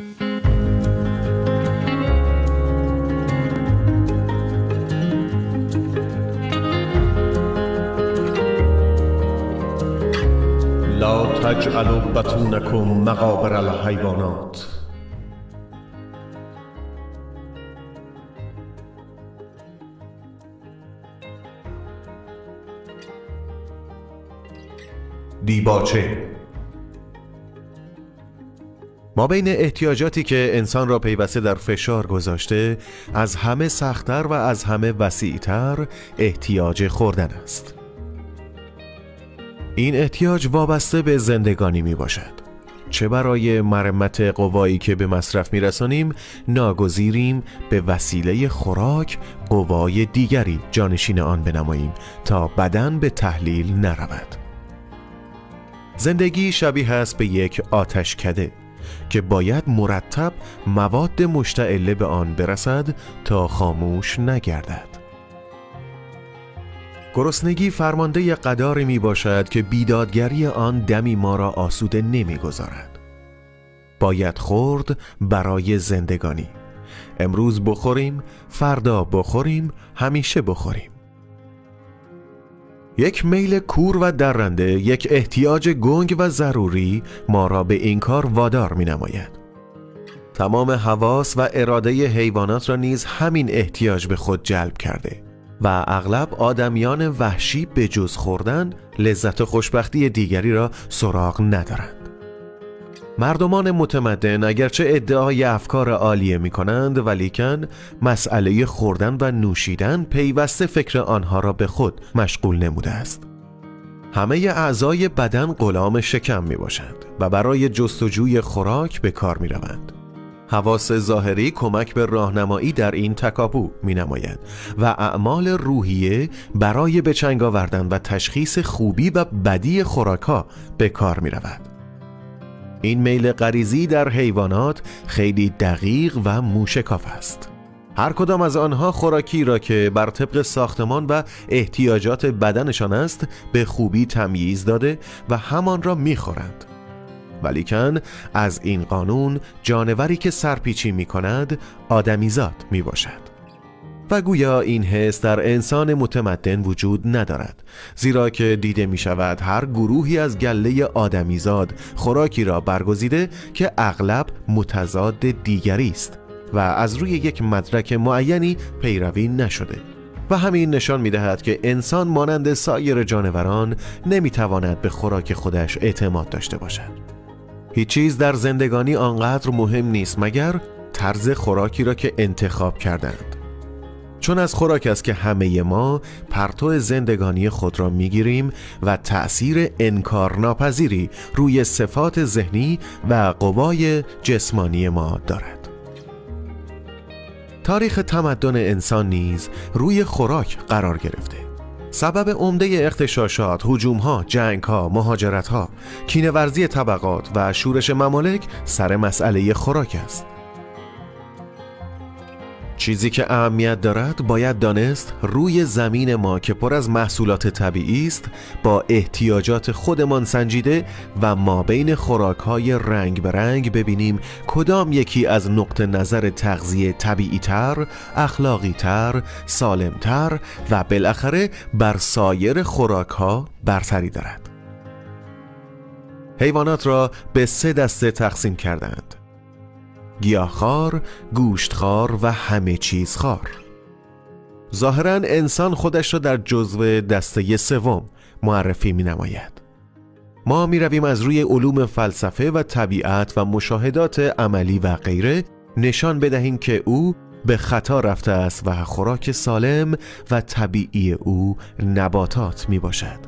لا تجعلوا بطونکم مقابر الحیوانات. دیباچه. ما بین احتیاجاتی که انسان را پیوسته در فشار گذاشته از همه سختتر و از همه وسیعتر احتیاج خوردن است. این احتیاج وابسته به زندگانی می باشد چه برای مرمت قوایی که به مصرف می رسانیم ناگزیریم به وسیله خوراک قوای دیگری جانشین آن بنماییم تا بدن به تحلیل نرود. زندگی شبیه است به یک آتشکده. که باید مرتب مواد مشتعله به آن برسد تا خاموش نگردد. گرسنگی فرمانده قداری می باشد که بیدادگری آن دمی ما را آسوده نمی گذارد. باید خورد برای زندگانی. امروز بخوریم فردا بخوریم همیشه بخوریم. یک میل کور و درنده یک احتیاج گنگ و ضروری ما را به این کار وادار می نماید تمام حواس و اراده حیوانات را نیز همین احتیاج به خود جلب کرده و اغلب آدمیان وحشی به جز خوردن لذت خوشبختی دیگری را سراغ ندارند. مردمان متمدن اگرچه ادعای افکار عالیه می کنند ولیکن مسئله خوردن و نوشیدن پیوسته فکر آنها را به خود مشغول نموده است همه اعضای بدن غلام شکم می باشند و برای جستجوی خوراک به کار می روند حواس ظاهری کمک به راهنمایی در این تکاپو می نماید و اعمال روحیه برای به چنگ و تشخیص خوبی و بدی خوراکها به کار می رود. این میل غریزی در حیوانات خیلی دقیق و موشکاف است. هر کدام از آنها خوراکی را که بر طبق ساختمان و احتیاجات بدنشان است به خوبی تمییز داده و همان را می‌خورند. ولیکن از این قانون جانوری که سرپیچی می کند آدمیزاد می باشد و گویا این حس در انسان متمدن وجود ندارد زیرا که دیده می شود هر گروهی از گله آدمیزاد خوراکی را برگزیده که اغلب متضاد دیگری است و از روی یک مدرک معینی پیروی نشده. و همین نشان می دهد که انسان مانند سایر جانوران نمی تواند به خوراک خودش اعتماد داشته باشد. هیچ چیز در زندگانی آنقدر مهم نیست مگر طرز خوراکی را که انتخاب کردند چون از خوراک است که همه ما پرتو زندگانی خود را می‌گیریم و تأثیر انکارناپذیری روی صفات ذهنی و قوای جسمانی ما دارد تاریخ تمدن انسان نیز روی خوراک قرار گرفته سبب عمده اختشاشات، ها، جنگها، مهاجرتها، کینورزی طبقات و شورش ممالک سر مسئله خوراک است. چیزی که اهمیت دارد باید دانست روی زمین ما که پر از محصولات طبیعی است با احتیاجات خودمان سنجیده و ما بین خوراکهای رنگ به رنگ ببینیم کدام یکی از نقط نظر تغذیه طبیعی تر، اخلاقی تر، سالم تر و بالاخره بر سایر خوراکها برتری دارد. حیوانات را به سه دسته تقسیم کردند گیاهخوار، گوشتخوار و همه چیز خار ظاهرا انسان خودش را در جزو دسته سوم معرفی می نماید. ما می رویم از روی علوم فلسفه و طبیعت و مشاهدات عملی و غیره نشان بدهیم که او به خطا رفته است و خوراک سالم و طبیعی او نباتات می باشد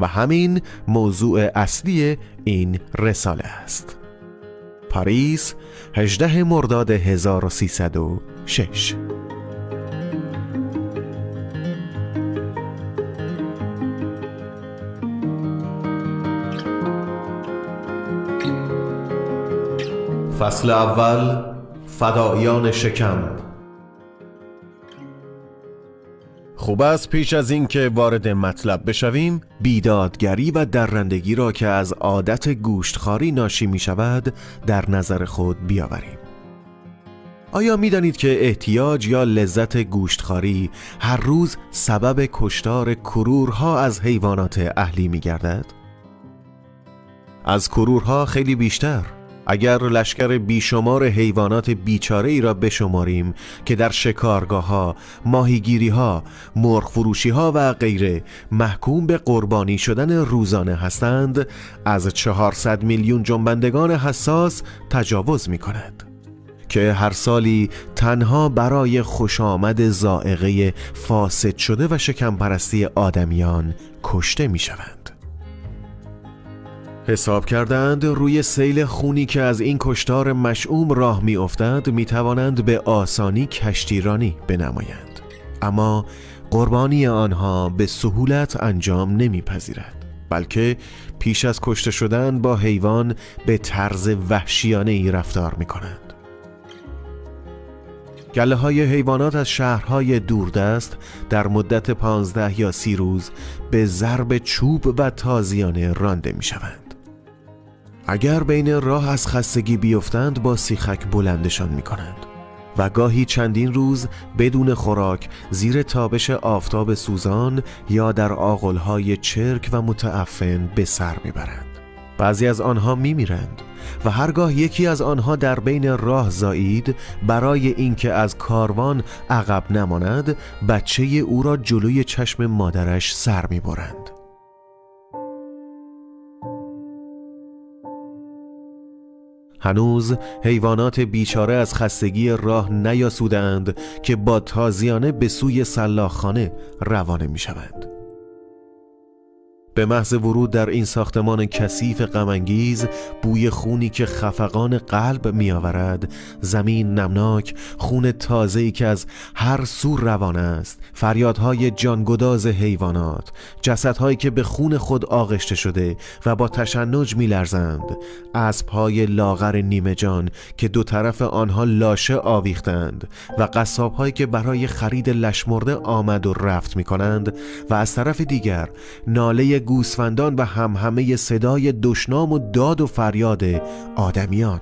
و همین موضوع اصلی این رساله است. پاریس 18 مرداد 1306 فصل اول فدایان شکم. خوب است پیش از اینکه وارد مطلب بشویم بیدادگری و درندگی را که از عادت گوشتخاری ناشی می شود در نظر خود بیاوریم آیا می دانید که احتیاج یا لذت گوشتخاری هر روز سبب کشتار کرورها از حیوانات اهلی می گردد؟ از کرورها خیلی بیشتر اگر لشکر بیشمار حیوانات بیچاره ای را بشماریم که در شکارگاه ها، ماهیگیری ها، مرغ فروشی ها و غیره محکوم به قربانی شدن روزانه هستند از 400 میلیون جنبندگان حساس تجاوز می کند که هر سالی تنها برای خوش آمد زائقه فاسد شده و شکمپرستی آدمیان کشته می شوند. حساب کردند روی سیل خونی که از این کشتار مشعوم راه می افتد می توانند به آسانی کشتیرانی بنمایند اما قربانی آنها به سهولت انجام نمیپذیرد بلکه پیش از کشته شدن با حیوان به طرز وحشیانه ای رفتار می کنند گله های حیوانات از شهرهای دوردست در مدت پانزده یا سی روز به ضرب چوب و تازیانه رانده می شوند. اگر بین راه از خستگی بیفتند با سیخک بلندشان می کنند و گاهی چندین روز بدون خوراک زیر تابش آفتاب سوزان یا در آغلهای چرک و متعفن به سر می‌برند. بعضی از آنها میمیرند و هرگاه یکی از آنها در بین راه زایید برای اینکه از کاروان عقب نماند بچه او را جلوی چشم مادرش سر می‌برند. هنوز حیوانات بیچاره از خستگی راه نیاسودند که با تازیانه به سوی سلاخانه روانه می شوند. به محض ورود در این ساختمان کثیف غمانگیز بوی خونی که خفقان قلب می آورد زمین نمناک خون تازه‌ای که از هر سو روان است. فریادهای جانگداز حیوانات جسدهایی که به خون خود آغشته شده و با تشنج می لرزند از پای لاغر نیمه جان که دو طرف آنها لاشه آویختند و قصابهایی که برای خرید لشمرده آمد و رفت می کنند و از طرف دیگر ناله گوسفندان و همهمه صدای دشنام و داد و فریاد آدمیان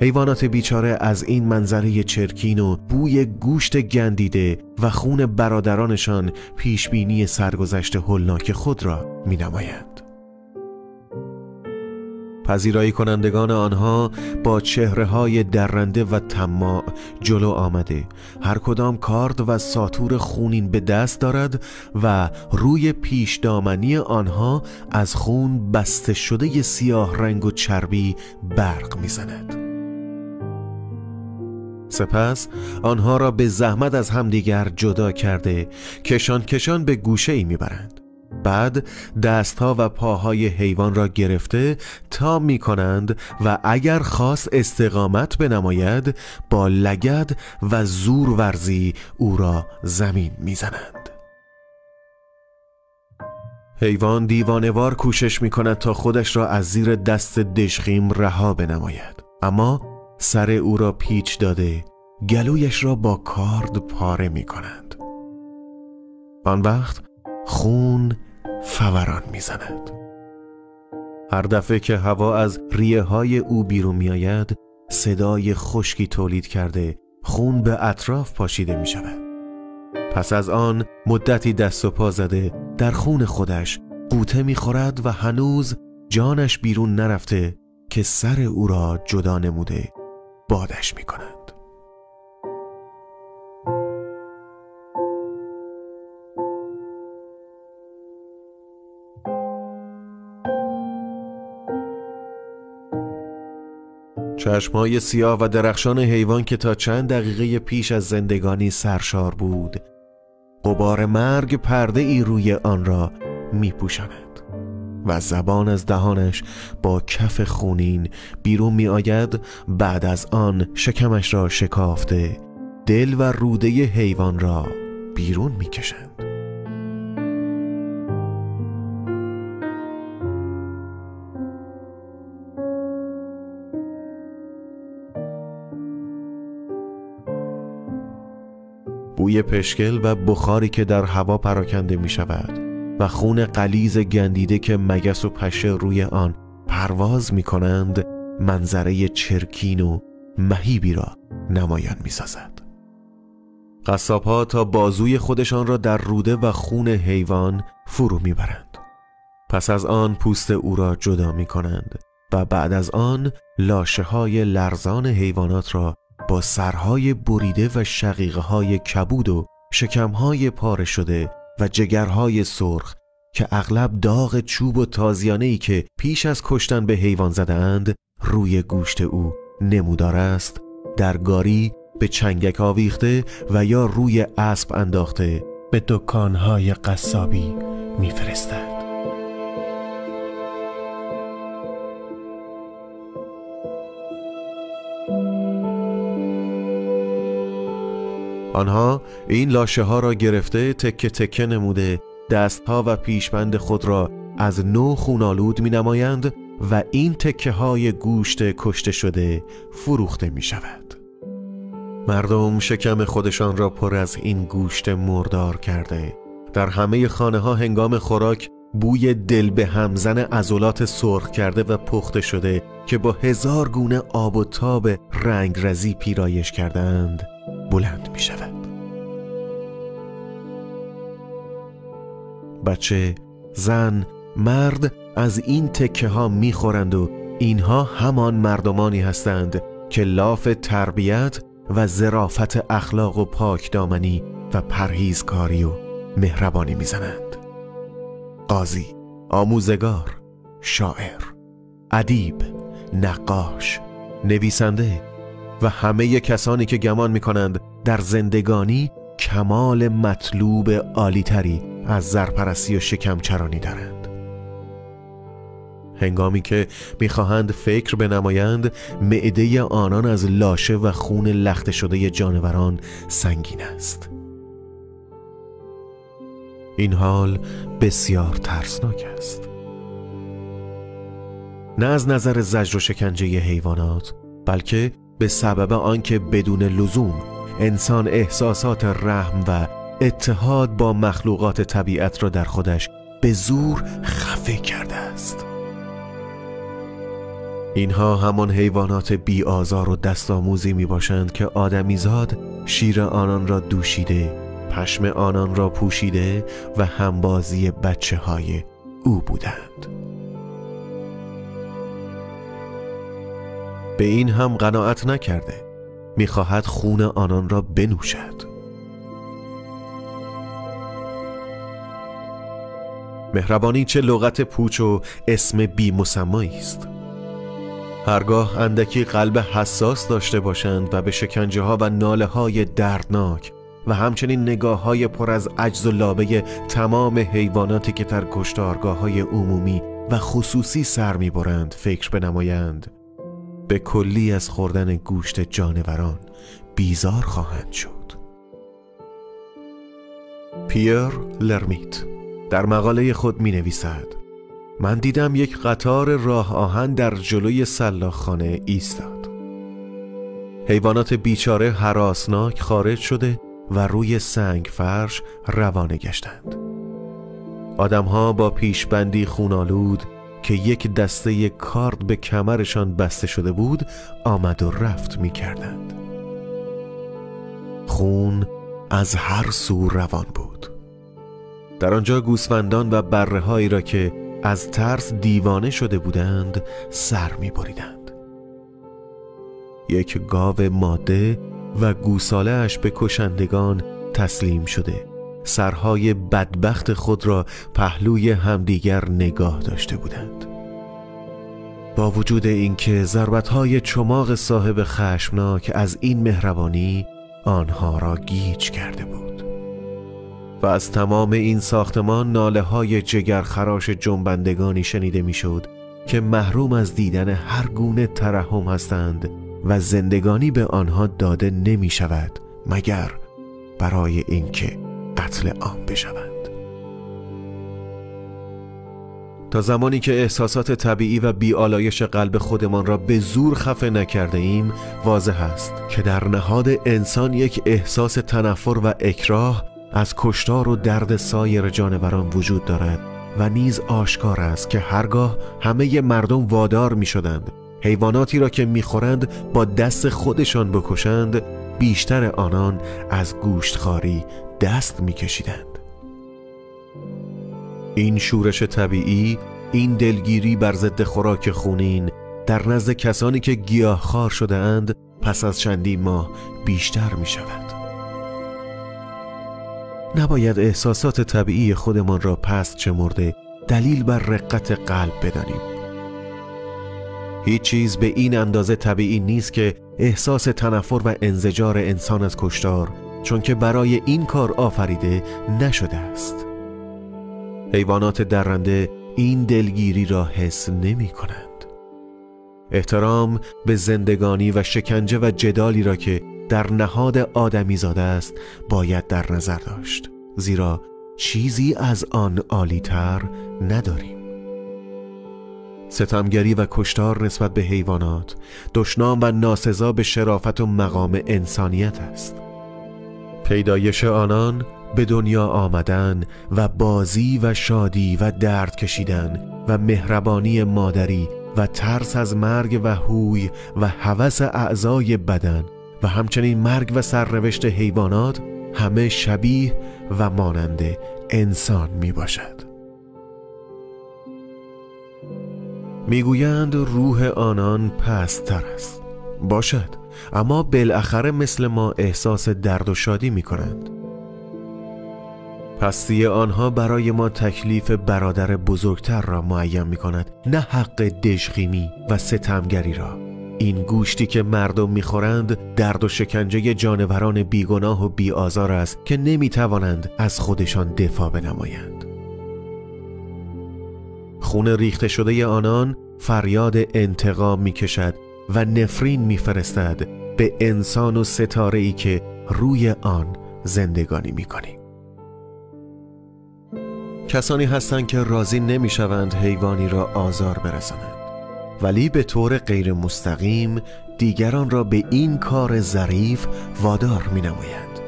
حیوانات بیچاره از این منظره چرکین و بوی گوشت گندیده و خون برادرانشان پیشبینی سرگذشت هولناک خود را می نماید. پذیرایی کنندگان آنها با چهره های درنده و طماع جلو آمده هر کدام کارد و ساتور خونین به دست دارد و روی پیش دامنی آنها از خون بسته شده سیاه رنگ و چربی برق می‌زند. سپس آنها را به زحمت از همدیگر جدا کرده کشان کشان به گوشه ای می‌برند بعد دستها و پاهای حیوان را گرفته تا می کنند و اگر خواست استقامت بنماید با لگد و زور ورزی او را زمین می‌زنند. حیوان دیوانوار کوشش می کند تا خودش را از زیر دست دشخیم رها بنماید اما سر او را پیچ داده گلویش را با کارد پاره می کنند آن وقت خون فوران می‌زند. هر دفعه که هوا از ریه های او بیرون میآید صدای خشکی تولید کرده خون به اطراف پاشیده می شود پس از آن مدتی دست و پا زده در خون خودش قوطه می خورد و هنوز جانش بیرون نرفته که سر او را جدا نموده بادش می کند چشمهای سیاه و درخشان حیوان که تا چند دقیقه پیش از زندگانی سرشار بود قبار مرگ پرده ای روی آن را می پوشند و زبان از دهانش با کف خونین بیرون می آید بعد از آن شکمش را شکافته دل و روده حیوان را بیرون می کشند بوی پشکل و بخاری که در هوا پراکنده می شود و خون قلیز گندیده که مگس و پشه روی آن پرواز می کنند منظره چرکین و مهیبی را نمایان می سازد. قصاب ها تا بازوی خودشان را در روده و خون حیوان فرو می‌برند. پس از آن پوست او را جدا می کنند و بعد از آن لاشه های لرزان حیوانات را با سرهای بریده و شقیقه های کبود و شکمهای پاره شده و جگرهای سرخ که اغلب داغ چوب و تازیانه ای که پیش از کشتن به حیوان زدهاند روی گوشت او نمودار است در گاری به چنگک آویخته و یا روی اسب انداخته. به دکانهای قصابی میفرستد. آنها این لاشه ها را گرفته تکه تکه نموده دستها و پیشبند خود را از نو خونالود می نمایند و این تکه های گوشت کشته شده فروخته می شود مردم شکم خودشان را پر از این گوشت مردار کرده. در همه خانه ها هنگام خوراک بوی دل به همزن ازولات سرخ کرده و پخته شده که با هزار گونه آب و تاب رنگ رزی پیرایش کردند بلند می شود. بچه، زن، مرد از این تکه ها می خورند و اینها همان مردمانی هستند که لاف تربیت و زرافت اخلاق و پاک دامنی و پرهیزکاری و مهربانی می‌زنند قاضی آموزگار شاعر ادیب نقاش نویسنده و همه کسانی که گمان می کنند در زندگانی کمال مطلوب عالیتری از زرپرستی و شکمچرانی دارند. هنگامی که می‌خواهند فکر بنمایند معده آنان از لاشه و خون لخته شده جانوران سنگین است. این حال بسیار ترسناک است. نه از نظر زجر و شکنجه حیوانات بلکه به سبب آنکه بدون لزوم انسان احساسات رحم و اتحاد با مخلوقات طبیعت را در خودش به زور خفه کرده است. اینها همان حیوانات بی آزار و دستآموزی می باشند که آدمیزاد شیر آنان را دوشیده پشم آنان را پوشیده و همبازی بچه های او بودند. به این هم قناعت نکرده. می‌خواهد خون آنان را بنوشد. مهربانی چه لغت پوچ و اسم بی مسمایی است. هرگاه اندکی قلب حساس داشته باشند و به شکنجه ها و ناله های دردناک و همچنین نگاه های پر از عجز و لابه تمام حیواناتی که در کشتارگاه های عمومی و خصوصی سر می‌برند فکر بنمایند. به کلی از خوردن گوشت جانوران بیزار خواهند شد. پیر لرمیت در مقاله خود می نویسد من دیدم یک قطار راه آهن در جلوی سلاخانه ایستاد. حیوانات بیچاره حراسناک خارج شده و روی سنگ فرش روانه گشتند. آدمها با پیشبندی خونالود که یک دسته کارد به کمرشان بسته شده بود آمد و رفت می کردند. خون از هر سو روان بود در آنجا گوسفندان و بره را که از ترس دیوانه شده بودند سر می بریدند. یک گاو ماده و گوسالهش به کشندگان تسلیم شده سرهای بدبخت خود را پهلوی همدیگر نگاه داشته بودند. با وجود اینکه ضربتهای چماق صاحب خشمناک از این مهربانی آنها را گیج کرده بود. و از تمام این ساختمان ناله های جگرخراش جنبندگانی شنیده می‌شد که محروم از دیدن هر گونه ترحم هستند و زندگانی به آنها داده نمی شود مگر برای اینکه قتل عام بشوند. تا زمانی که احساسات طبیعی و بیالایش قلب خودمان را به زور خفه نکرده ایم واضح است که در نهاد انسان یک احساس تنفر و اکراه از کشتار و درد سایر جانوران وجود دارد و نیز آشکار است که هرگاه همه مردم وادار می شدند حیواناتی را که می‌خورند با دست خودشان بکشند بیشتر آنان از گوشتخاری دست میکشیدند. این شورش طبیعی این دلگیری بر ضد خوراک خونین در نزد کسانی که گیاهخوار شده اند پس از چندین ماه بیشتر می شود نباید احساسات طبیعی خودمان را پست چمرده دلیل بر رقت قلب بدانیم. هیچ چیز به این اندازه طبیعی نیست که احساس تنفر و انزجار انسان از کشتار چون که برای این کار آفریده نشده است. حیوانات درنده این دلگیری را حس نمی کنند. احترام به زندگانی و شکنجه و جدالی را که در نهاد آدمی زاده است باید در نظر داشت. زیرا چیزی از آن عالیتر نداریم. ستمگری و کشتار نسبت به حیوانات دشنام و ناسزا به شرافت و مقام انسانیت است. پیدایش آنان به دنیا آمدن و بازی و شادی و درد کشیدن و مهربانی مادری و ترس از مرگ و هوی و هوس اعضای بدن و همچنین مرگ و سرنوشت حیوانات همه شبیه و مانند انسان می باشد. می‌گویند روح آنان پستر است. باشد. اما بالاخره مثل ما احساس درد و شادی می کنند پستی آنها برای ما تکلیف برادر بزرگتر را معین می کند نه حق دژخیمی و ستمگری را. این گوشتی که مردم می‌خورند درد و شکنجه جانوران بیگناه و بیآزار است که نمی توانند از خودشان دفاع بنمایند. خون ریخته شده آنان فریاد انتقام می کشد و نفرین میفرستد به انسان و ستاره ای که روی آن زندگانی می کنیم. کسانی هستند که راضی نمی‌شوند حیوانی را آزار برسانند ولی به طور غیر مستقیم دیگران را به این کار ظریف وادار می نمایند.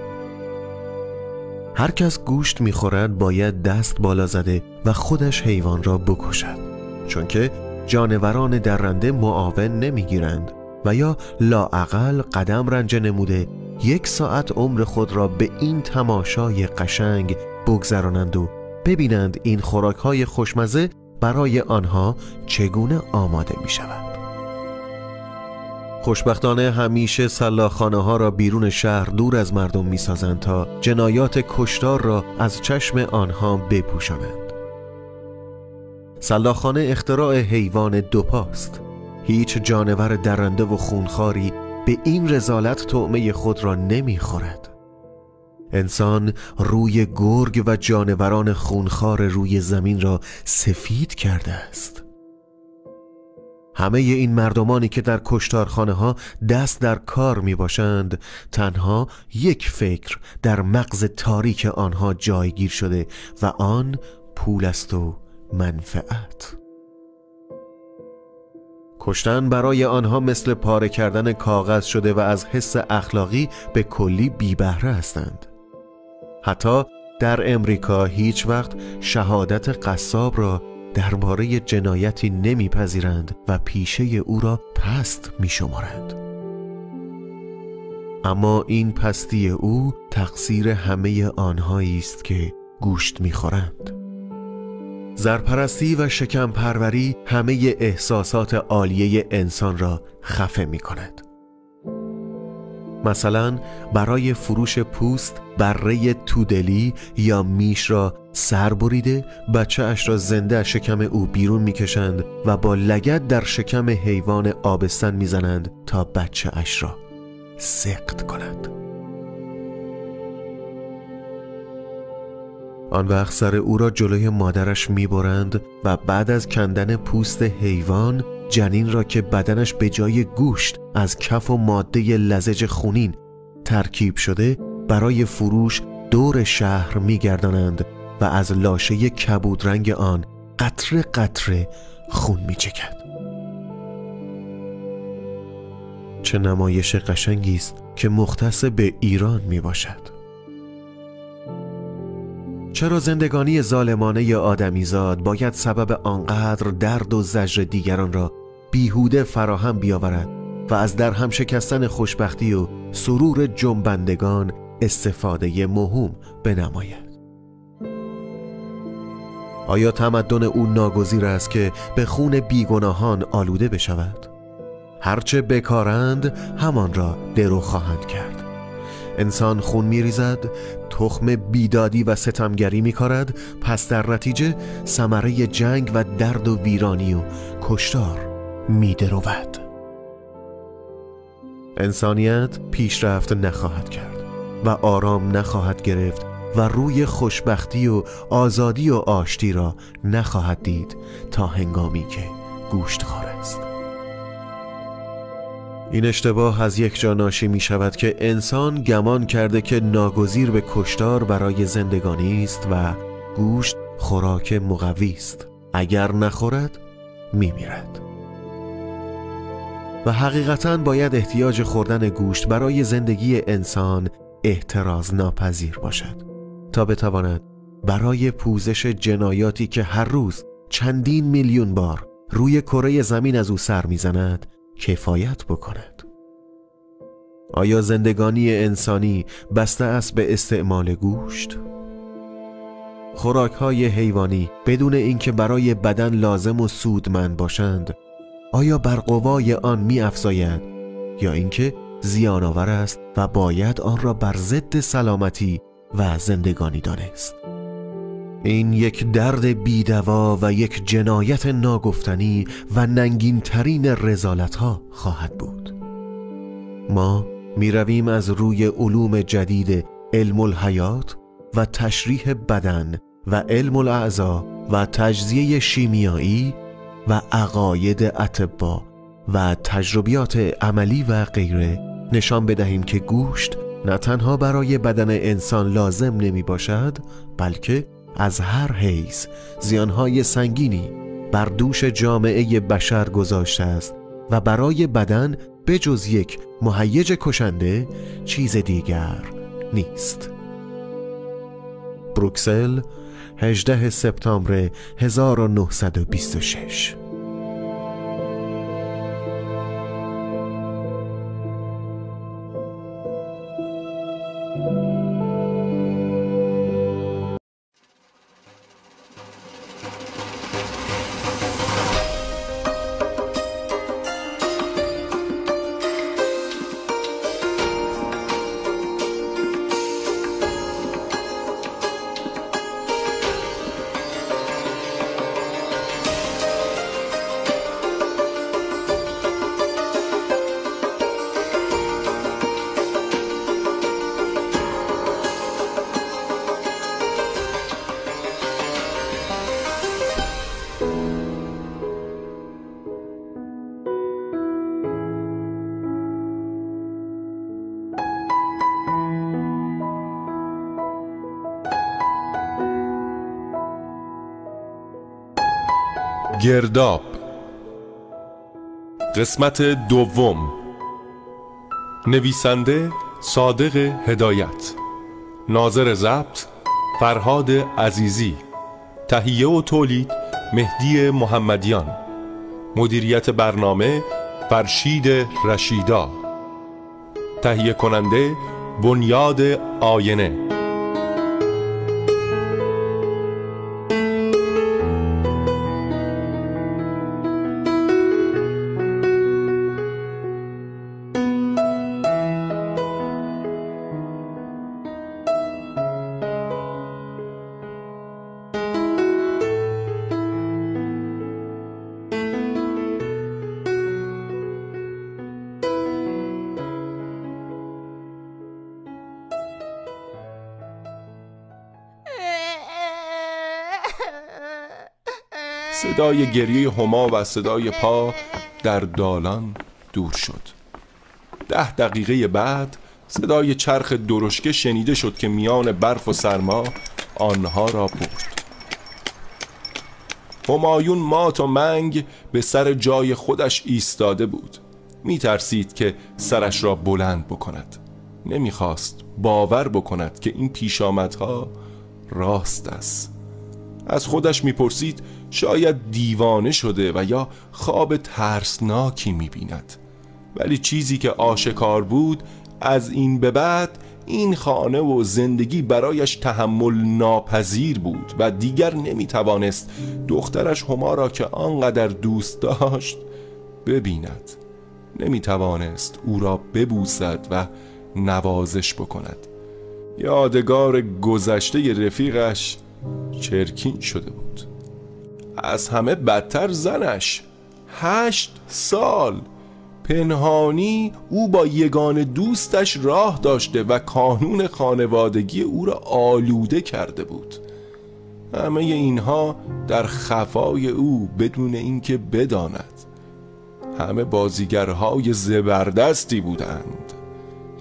هر کس گوشت می‌خورد باید دست بالا زده و خودش حیوان را بکشد چون که جانوران درنده معاون نمی‌گیرند و یا لاعقل قدم رنج نموده یک ساعت عمر خود را به این تماشای قشنگ بگذرانند و ببینند این خوراک های خوشمزه برای آنها چگونه آماده می شود. خوشبختانه همیشه سلاخانه ها را بیرون شهر دور از مردم می سازند تا جنایات کشتار را از چشم آنها بپوشانند. سلاخانه اختراع حیوان دوپاست. هیچ جانور درنده و خونخاری به این رزالت طعمه خود را نمی‌خورد. انسان روی گرگ و جانوران خونخار روی زمین را سفید کرده است. همه این مردمانی که در کشتارخانه ها دست در کار می باشند تنها یک فکر در مغز تاریک آنها جایگیر شده و آن پول است و منفعت. کشتن برای آنها مثل پاره کردن کاغذ شده و از حس اخلاقی به کلی بیبهره هستند. حتی در امریکا هیچ وقت شهادت قصاب را درباره جنایتی نمیپذیرند و پیشه او را پست میشمارند. اما این پستی او تقصیر همه آنهایی است که گوشت می‌خورند. زرپرستی و شکم پروری همه احساسات عالیه انسان را خفه می کند. مثلا برای فروش پوست بره تودلی یا میش را سر بریده بچه اش را زنده از شکم او بیرون می‌کشند و با لگت در شکم حیوان آبستن می‌زنند تا بچه اش را سقط کند آن وقت سر او را جلوی مادرش می‌برند و بعد از کندن پوست حیوان جنین را که بدنش به جای گوشت از کف و ماده لزج خونین ترکیب شده برای فروش دور شهر میگردانند و از لاشه کبود رنگ آن قطره قطره خون می چکد چه نمایش قشنگی است که مختص به ایران می باشد چرا زندگانی ظالمانه آدمیزاد باید سبب آنقدر درد و زجر دیگران را بیهوده فراهم بیاورد و از در هم شکستن خوشبختی و سرور جنبندگان استفاده مهم بنماید آیا تمدن او ناگزیر است که به خون بیگناهان آلوده بشود؟ هرچه بکارند همان را درو خواهند کرد انسان خون میریزد تخم بیدادی و ستمگری میکارد پس در نتیجه ثمره جنگ و درد و ویرانی و کشتار میدرود. انسانیت پیشرفت نخواهد کرد و آرام نخواهد گرفت و روی خوشبختی و آزادی و آشتی را نخواهد دید تا هنگامی که گوشت خار است. این اشتباه از یک جا ناشی می شود که انسان گمان کرده که ناگزیر به کشتار برای زندگانی است و گوشت خوراک مقوی است. اگر نخورد می میرد. و حقیقتا باید احتیاج خوردن گوشت برای زندگی انسان احتراز ناپذیر باشد تا بتواند برای پوزش جنایاتی که هر روز چندین میلیون بار روی کره زمین از او سر می‌زند کفایت بکند آیا زندگانی انسانی بسته است به استعمال گوشت؟ خوراک های حیوانی بدون اینکه برای بدن لازم و سودمند باشند آیا بر قوای آن می افزاید یا اینکه زیان آور است و باید آن را بر ضد سلامتی و زندگانی دانست این یک درد بیدوا و یک جنایت ناگفتنی و ننگین ترین رزالت ها خواهد بود. ما می رویم از روی علوم جدید علم الحیات و تشریح بدن و علم الاعضا و تجزیه شیمیایی و عقاید اطبا و تجربیات عملی و غیره نشان بدهیم که گوشت نه تنها برای بدن انسان لازم نمی باشد بلکه از هر حیث زیانهای سنگینی بر دوش جامعه بشر گذاشته است و برای بدن بجز یک مهیج کشنده چیز دیگر نیست. بروکسل 18 سپتامبر 1926 گرداب. قسمت دوم. نویسنده صادق هدایت. ناظر ضبط فرهاد عزیزی. تهیه و تولید مهدی محمدیان. مدیریت برنامه فرشید رشیدا. تهیه کننده بنیاد آینه. صدای گریه هما و صدای پا در دالان دور شد. ده دقیقه بعد صدای چرخ درشکه شنیده شد که میان برف و سرما آنها را برد. همایون مات و منگ به سر جای خودش ایستاده بود. میترسید که سرش را بلند بکند. نمی‌خواست باور بکند که این پیشامدها راست است. از خودش می‌پرسید شاید دیوانه شده و یا خواب ترسناکی می‌بیند. ولی چیزی که آشکار بود از این به بعد این خانه و زندگی برایش تحمل ناپذیر بود و دیگر نمی‌توانست دخترش هما را که آنقدر دوست داشت ببیند. نمی‌توانست او را ببوسد و نوازش بکند. یادگار گذشته رفیقش چرکین شده بود. از همه بدتر زنش. هشت سال. پنهانی او با یگان دوستش راه داشته و کانون خانوادگی او را آلوده کرده بود. همه اینها در خفای او بدون اینکه بداند. همه بازیگرهای زبردستی بودند.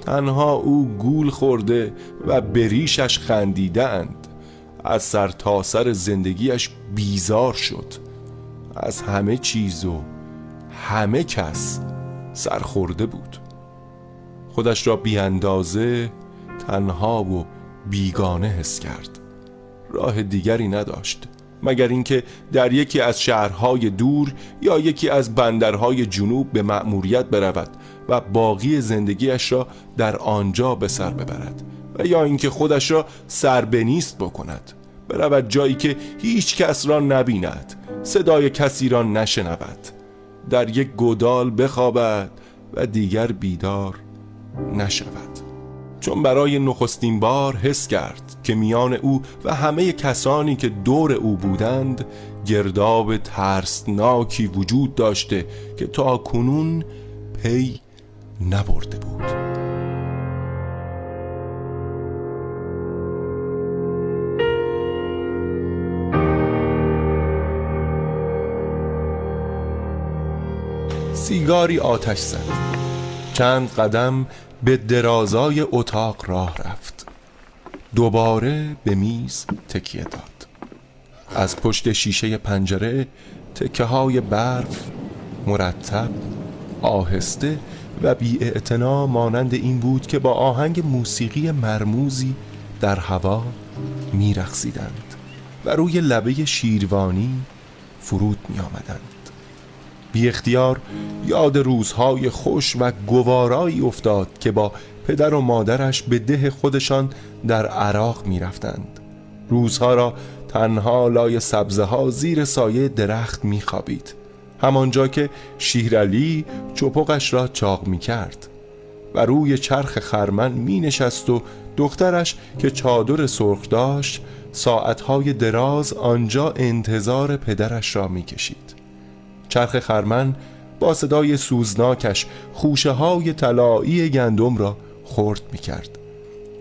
تنها او گول خورده و بریشش خندیدند. از سر تا سر زندگیش بیزار شد. از همه چیز و همه کس سرخورده بود. خودش را بی اندازه تنها و بیگانه حس کرد. راه دیگری نداشت مگر اینکه در یکی از شهرهای دور یا یکی از بندرهای جنوب به مأموریت برود و باقی زندگیش را در آنجا به سر ببرد. و یا اینکه خودش را سربنیست بکند. برود جایی که هیچ کس را نبیند. صدای کسی را نشنود. در یک گودال بخوابد و دیگر بیدار نشود. چون برای نخستین بار حس کرد که میان او و همه کسانی که دور او بودند گرداب ترسناکی وجود داشته که تا کنون پی نبرده بود. سیگاری آتش زد. چند قدم به درازای اتاق راه رفت. دوباره به میز تکیه داد. از پشت شیشه پنجره تکه های برف مرتب آهسته و بی مانند این بود که با آهنگ موسیقی مرموزی در هوا میرقصیدند و روی لبه شیروانی فرود می آمدند بی اختیار یاد روزهای خوش و گوارایی افتاد که با پدر و مادرش به ده خودشان در عراق می رفتند. روزها را تنها لای سبزه ها زیر سایه درخت می خوابید. همانجا که شیرعلی چپقش را چاق می کرد و روی چرخ خرمن می نشست و دخترش که چادر سرخ داشت ساعتهای دراز آنجا انتظار پدرش را می کشید. چرخ خرمن با صدای سوزناکش خوشه های طلایی گندم را خورد می کرد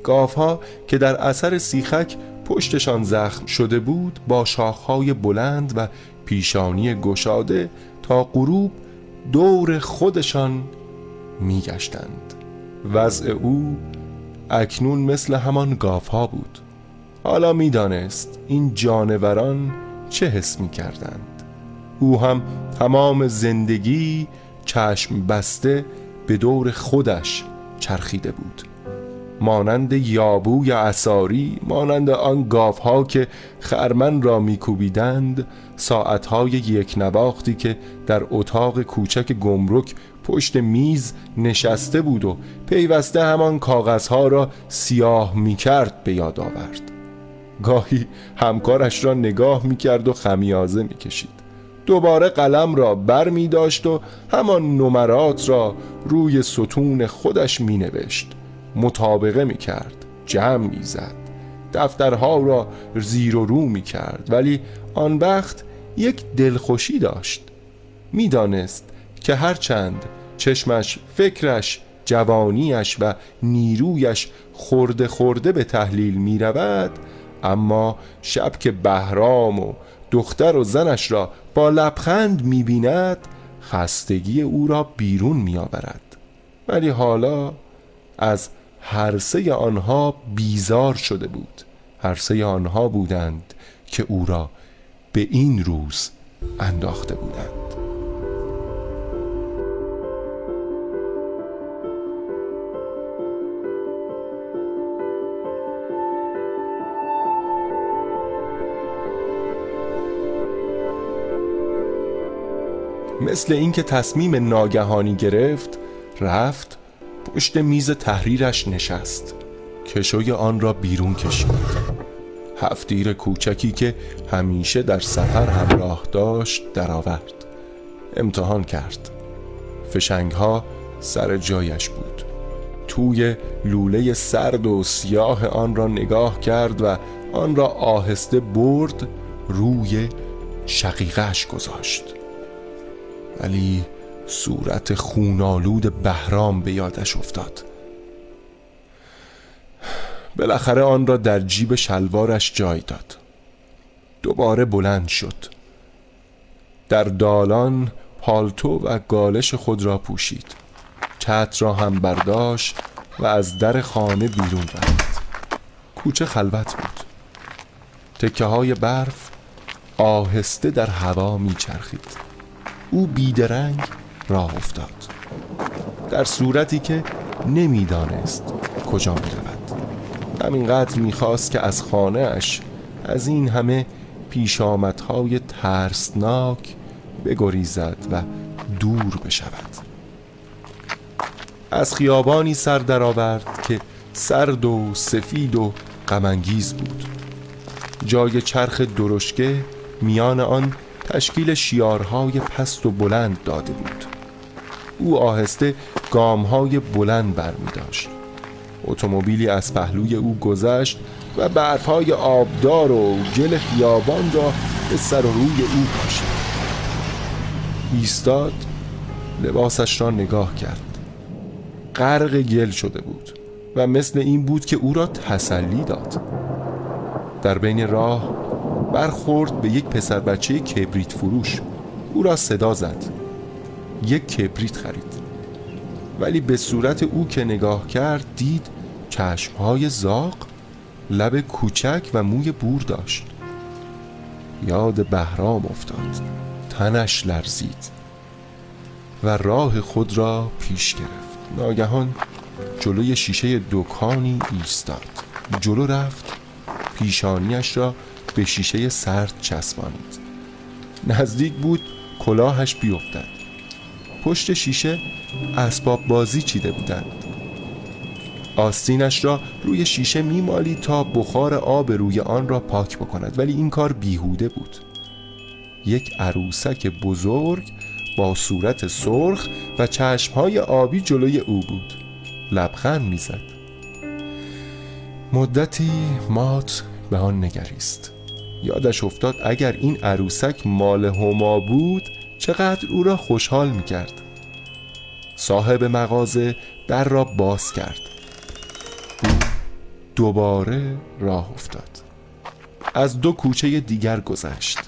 گاف ها که در اثر سیخک پشتشان زخم شده بود با شاخهای بلند و پیشانی گشاده تا غروب دور خودشان میگشتند. وضع او اکنون مثل همان گاف ها بود. حالا می‌دانست این جانوران چه حس می کردند او هم تمام زندگی چشم بسته به دور خودش چرخیده بود. مانند یابو یا اساری مانند آن گاف ها که خرمن را میکوبیدند ساعتهای یک نواختی که در اتاق کوچک گمرک پشت میز نشسته بود و پیوسته همان کاغذها را سیاه می‌کرد به یاد آورد. گاهی همکارش را نگاه می‌کرد و خمیازه می‌کشید. دوباره قلم را بر می داشت و همان نمرات را روی ستون خودش می نوشت. مطابقه می کرد جمع می زد. دفترها را زیر و رو می کرد ولی آن وقت یک دلخوشی داشت. می‌دانست که هرچند چشمش فکرش جوانیش و نیرویش خورده خورده به تحلیل می رود اما شب که بهرام و دختر و زنش را با لبخند می‌بیند خستگی او را بیرون میآورد. ولی حالا از هر سه آنها بیزار شده بود. هر سه آنها بودند که او را به این روز انداخته بودند. مثل اینکه تصمیم ناگهانی گرفت رفت پشت میز تحریرش نشست کشوی آن را بیرون کشید. هفتیر کوچکی که همیشه در سفر همراه داشت درآورد امتحان کرد. فشنگ ها سر جایش بود. توی لوله سرد و سیاه آن را نگاه کرد و آن را آهسته برد روی شقیقش گذاشت. ولی صورت خونالود بهرام به یادش افتاد. بالاخره آن را در جیب شلوارش جای داد. دوباره بلند شد. در دالان پالتو و گالش خود را پوشید. چتر را هم برداشت و از در خانه بیرون رفت. کوچه خلوت بود. تکه های برف آهسته در هوا میچرخید. او بیدرنگ راه افتاد. در صورتی که نمی‌دانست کجا می رود همینقدر می‌خواست که از خانه اش از این همه پیشامدهای ترسناک بگریزد و دور بشود. از خیابانی سر درآورد که سرد و سفید و غمانگیز بود. جای چرخ درشکه میان آن تشکیل شیارهای پست و بلند داده بود. او آهسته گامهای بلند برمی داشت اتومبیلی از پهلوی او گذشت و برفهای آبدار و گل خیابان را به سر و روی او پاشید. ایستاد لباسش را نگاه کرد. غرق گل شده بود و مثل این بود که او را تسلی داد. در بین راه برخورد به یک پسر بچه کبریت فروش. او را صدا زد. یک کبریت خرید. ولی به صورت او که نگاه کرد دید چشمهای زاق لب کوچک و موی بور داشت. یاد بهرام افتاد. تنش لرزید و راه خود را پیش گرفت. ناگهان جلوی شیشه دکانی ایستاد. جلو رفت. پیشانیش را به شیشه سرد چسبانید. نزدیک بود کلاهش بیفتد. پشت شیشه اسباب بازی چیده بودند. آستینش را روی شیشه میمالی تا بخار آب روی آن را پاک بکند ولی این کار بیهوده بود. یک عروسک بزرگ با صورت سرخ و چشمهای آبی جلوی او بود. لبخند می‌زد. مدتی مات به آن نگریست. یادش افتاد اگر این عروسک مال هما بود چقدر او را خوشحال می کرد صاحب مغازه در را باز کرد. دوباره راه افتاد. از دو کوچه دیگر گذشت.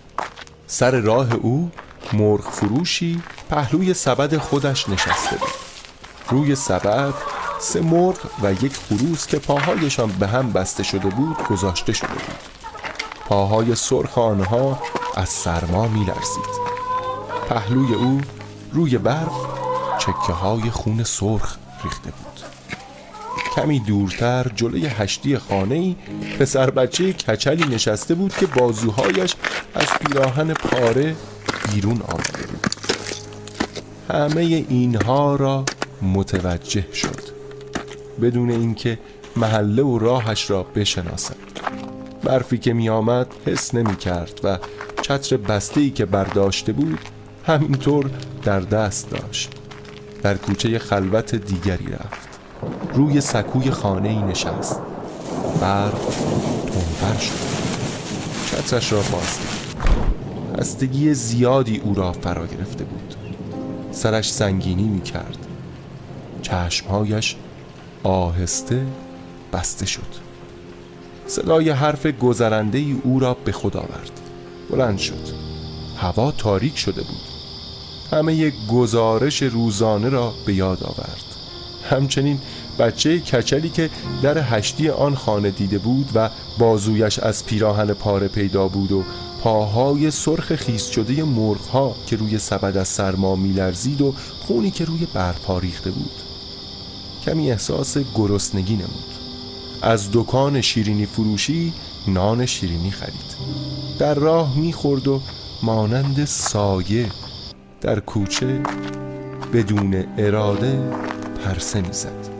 سر راه او مرغ فروشی پهلوی سبد خودش نشسته بود. روی سبد سه مرغ و یک خروس که پاهایشان به هم بسته شده بود گذاشته شده بود. پاهای سرخ آنها از سرما می لرزید پهلوی او روی برف چکه های خون سرخ ریخته بود. کمی دورتر جلوی هشتی خانه ای پسر بچه کچلی نشسته بود که بازوهایش از پیراهن پاره بیرون آمده بود. همه اینها را متوجه شد. بدون اینکه محله و راهش را بشناسد. برفی که می آمد حس نمی کرد و چتر بسته ای که برداشته بود همینطور در دست داشت. در کوچه خلوت دیگری رفت. روی سکوی خانه ای نشست. برف تندتر شد. چترش را باز هستگی زیادی او را فرا گرفته بود. سرش سنگینی می کرد چشمهایش آهسته بسته شد. صدای حرف گذرنده ای او را به خود آورد. بلند شد. هوا تاریک شده بود. همه گزارش روزانه را به یاد آورد. همچنین بچه کچلی که در هشتی آن خانه دیده بود و بازویش از پیراهن پاره پیدا بود و پاهای سرخ خیس شده مرغ که روی سبد از سرما میلرزید و خونی که روی برپا ریخته بود. کمی احساس گرسنگی نمود. از دکان شیرینی فروشی نان شیرینی خرید. در راه می‌خورد و مانند سایه در کوچه بدون اراده پرسه می‌زد.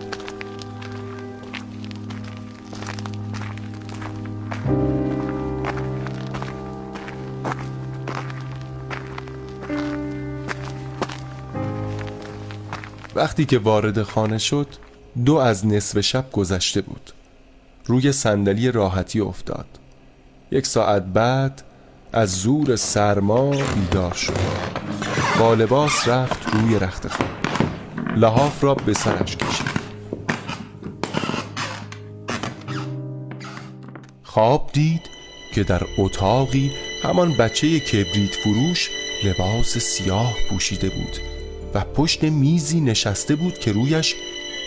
وقتی که وارد خانه شد دو از نصف شب گذشته بود. روی صندلی راحتی افتاد. یک ساعت بعد از زور سرما بیدار شد. با لباس رفت روی رخت خواب لحاف را به سرش کشید. خواب دید که در اتاقی همان بچه کبریت فروش لباس سیاه پوشیده بود و پشت میزی نشسته بود که رویش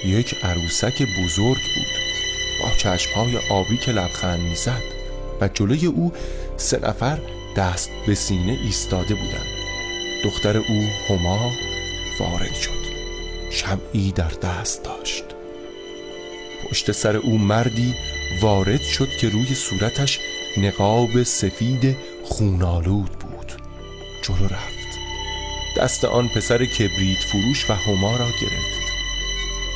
یک عروسک بزرگ بود. با چشمهای آبی که لبخند می‌زد و جلوی او سه نفر دست به سینه ایستاده بودند. دختر او هما وارد شد. شمعی در دست داشت. پشت سر او مردی وارد شد که روی صورتش نقاب سفید خونالود بود. جلو رفت. دست آن پسر کبریت فروش و هما را گرفت.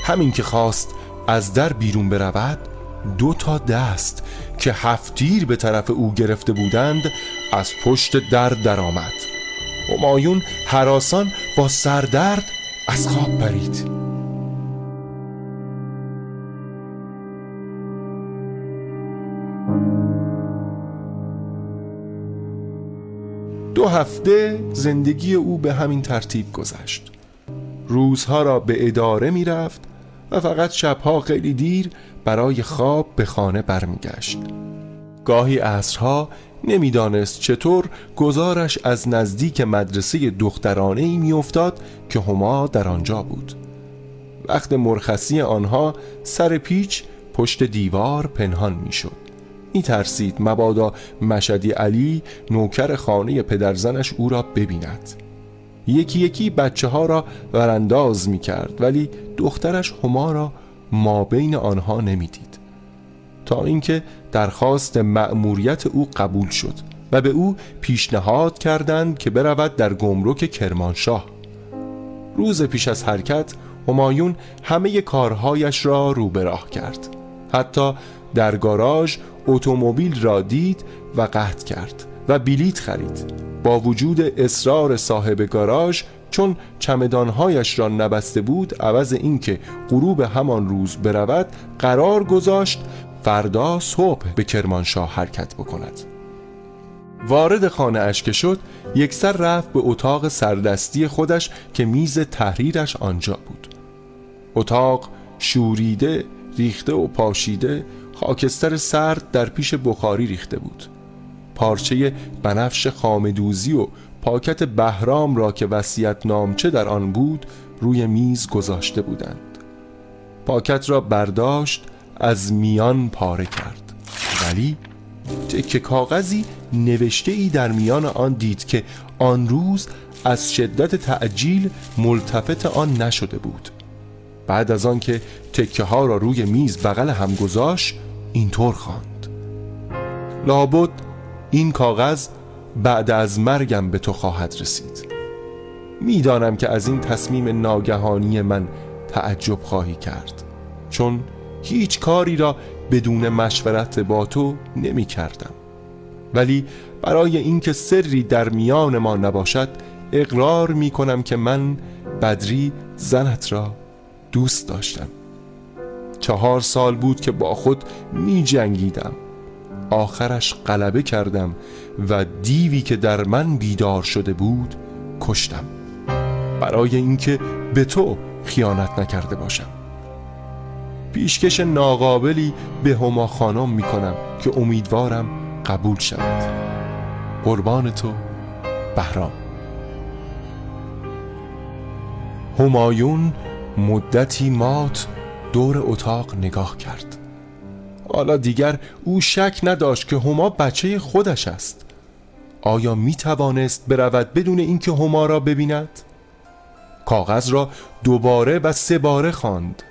همین که خواست از در بیرون برود دو تا دست که هفتیر به طرف او گرفته بودند از پشت در درآمد. همایون حراسان با سردرد از خواب پرید. دو هفته زندگی او به همین ترتیب گذشت. روزها را به اداره می رفت و فقط شبها خیلی دیر برای خواب به خانه برمیگشت. گاهی عصرها نمی‌دانست چطور گزارش از نزدیک مدرسه دخترانه ای میافتاد که هما در آنجا بود. وقت مرخصی آنها سر پیچ پشت دیوار پنهان می‌شد. می ترسید مبادا مشدی علی نوکر خانه پدرزنش او را ببیند. یکی یکی بچه ها را ورانداز می کرد ولی دخترش هما را ما بین آنها نمی‌دید. تا اینکه درخواست مأموریت او قبول شد و به او پیشنهاد کردند که برود در گمرک کرمانشاه. روز پیش از حرکت همایون همه کارهایش را رو به کرد. حتی در گاراژ اتومبیل را دید و قطع کرد. و بلیت خرید. با وجود اصرار صاحب گاراژ چون چمدانهایش را نبسته بود عوض اینکه غروب همان روز برود قرار گذاشت فردا صبح به کرمانشاه حرکت بکند. وارد خانه اش که شد یک سر رفت به اتاق سردستی خودش که میز تحریرش آنجا بود. اتاق شوریده ریخته و پاشیده خاکستر سرد در پیش بخاری ریخته بود. پارچه بنفش خامدوزی و پاکت بهرام را که وسیعت نامچه در آن بود روی میز گذاشته بودند. پاکت را برداشت از میان پاره کرد. ولی تکه کاغذی نوشته ای در میان آن دید که آن روز از شدت تعجیل ملتفت آن نشده بود. بعد از آن که تکه ها را روی میز بغل هم گذاشت اینطور خواند. لابد این کاغذ بعد از مرگم به تو خواهد رسید. می‌دانم که از این تصمیم ناگهانی من تعجب خواهی کرد چون هیچ کاری را بدون مشورت با تو نمی کردم ولی برای اینکه سری در میان ما نباشد اقرار می کنم که من بدری زنت را دوست داشتم. چهار سال بود که با خود می جنگیدم آخرش غلبه کردم و دیوی که در من بیدار شده بود کشتم. برای اینکه به تو خیانت نکرده باشم. پیشکش ناقابلی به هما خانم می کنم که امیدوارم قبول شود. قربان تو بهرام. همایون مدتی مات دور اتاق نگاه کرد. حالا دیگر او شک نداشت که هما بچه خودش است آیا می توانست برود بدون اینکه هما را ببیند؟ کاغذ را دوباره و سه باره خواند.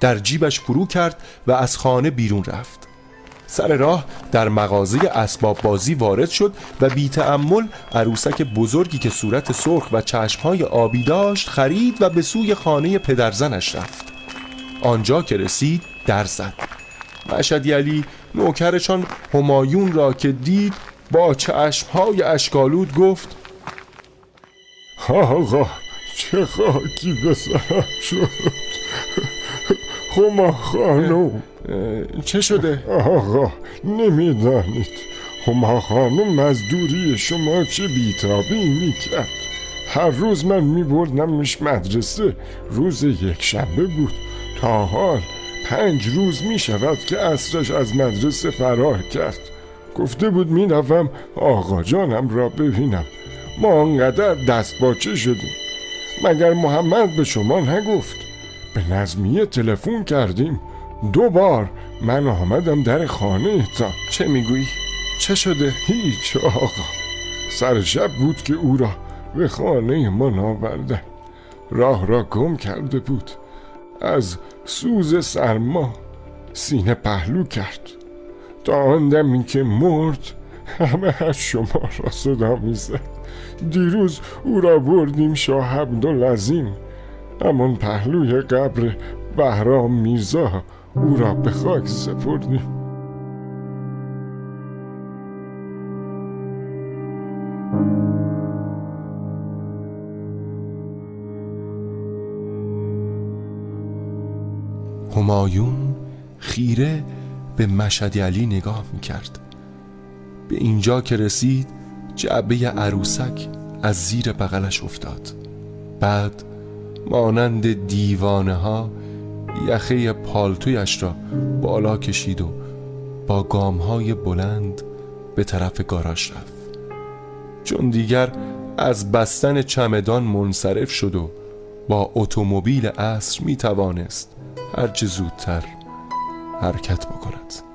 در جیبش فرو کرد و از خانه بیرون رفت سر راه در مغازه اسباب بازی وارد شد و بی تأمل عروسک بزرگی که صورت سرخ و چشمهای آبی داشت خرید و به سوی خانه پدرزنش رفت آنجا که رسید در زد مشدی علی نوکرشان همایون را که دید با چشمهای اشکالود گفت آقا چه خاکی به سرم شد. هما خانم. چه شده؟ آقا نمی‌دانید. هما خانم مزدوری شما چه بیتابی می‌کرد. هر روز من میبردمش مدرسه. روز یک شنبه بود. تا حال پنج روز می‌شود که اصرش از مدرسه فرار کرد. گفته بود می‌روم آقا جانم را ببینم. ما انقدر دست باچه شدیم. مگر محمد به شما نگفت؟ به نظمیه تلفن کردیم. دو بار من آمدم در خانه تا. چه می‌گویی؟ چه شده؟ هیچ آقا. سر شب بود که او را به خانه ما آوردن راه را گم کرده بود. از سوز سرما سینه پهلو کرد. تا آن دمی که مرد همه از شما را صدا می‌زد. دیروز او را بردیم شاه عبدالعظیم. همان پهلوی قبر بهرام میرزا او را به خاک سپردیم. همایون خیره به مشهد علی نگاه می‌کرد. به اینجا که رسید جعبه عروسک از زیر بغلش افتاد. بعد مانند دیوانه ها یخه پالتویش را بالا کشید و با گام های بلند به طرف گاراژ رفت. چون دیگر از بستن چمدان منصرف شد و با اتومبیل عصر می توانست هرچه زودتر حرکت بکند.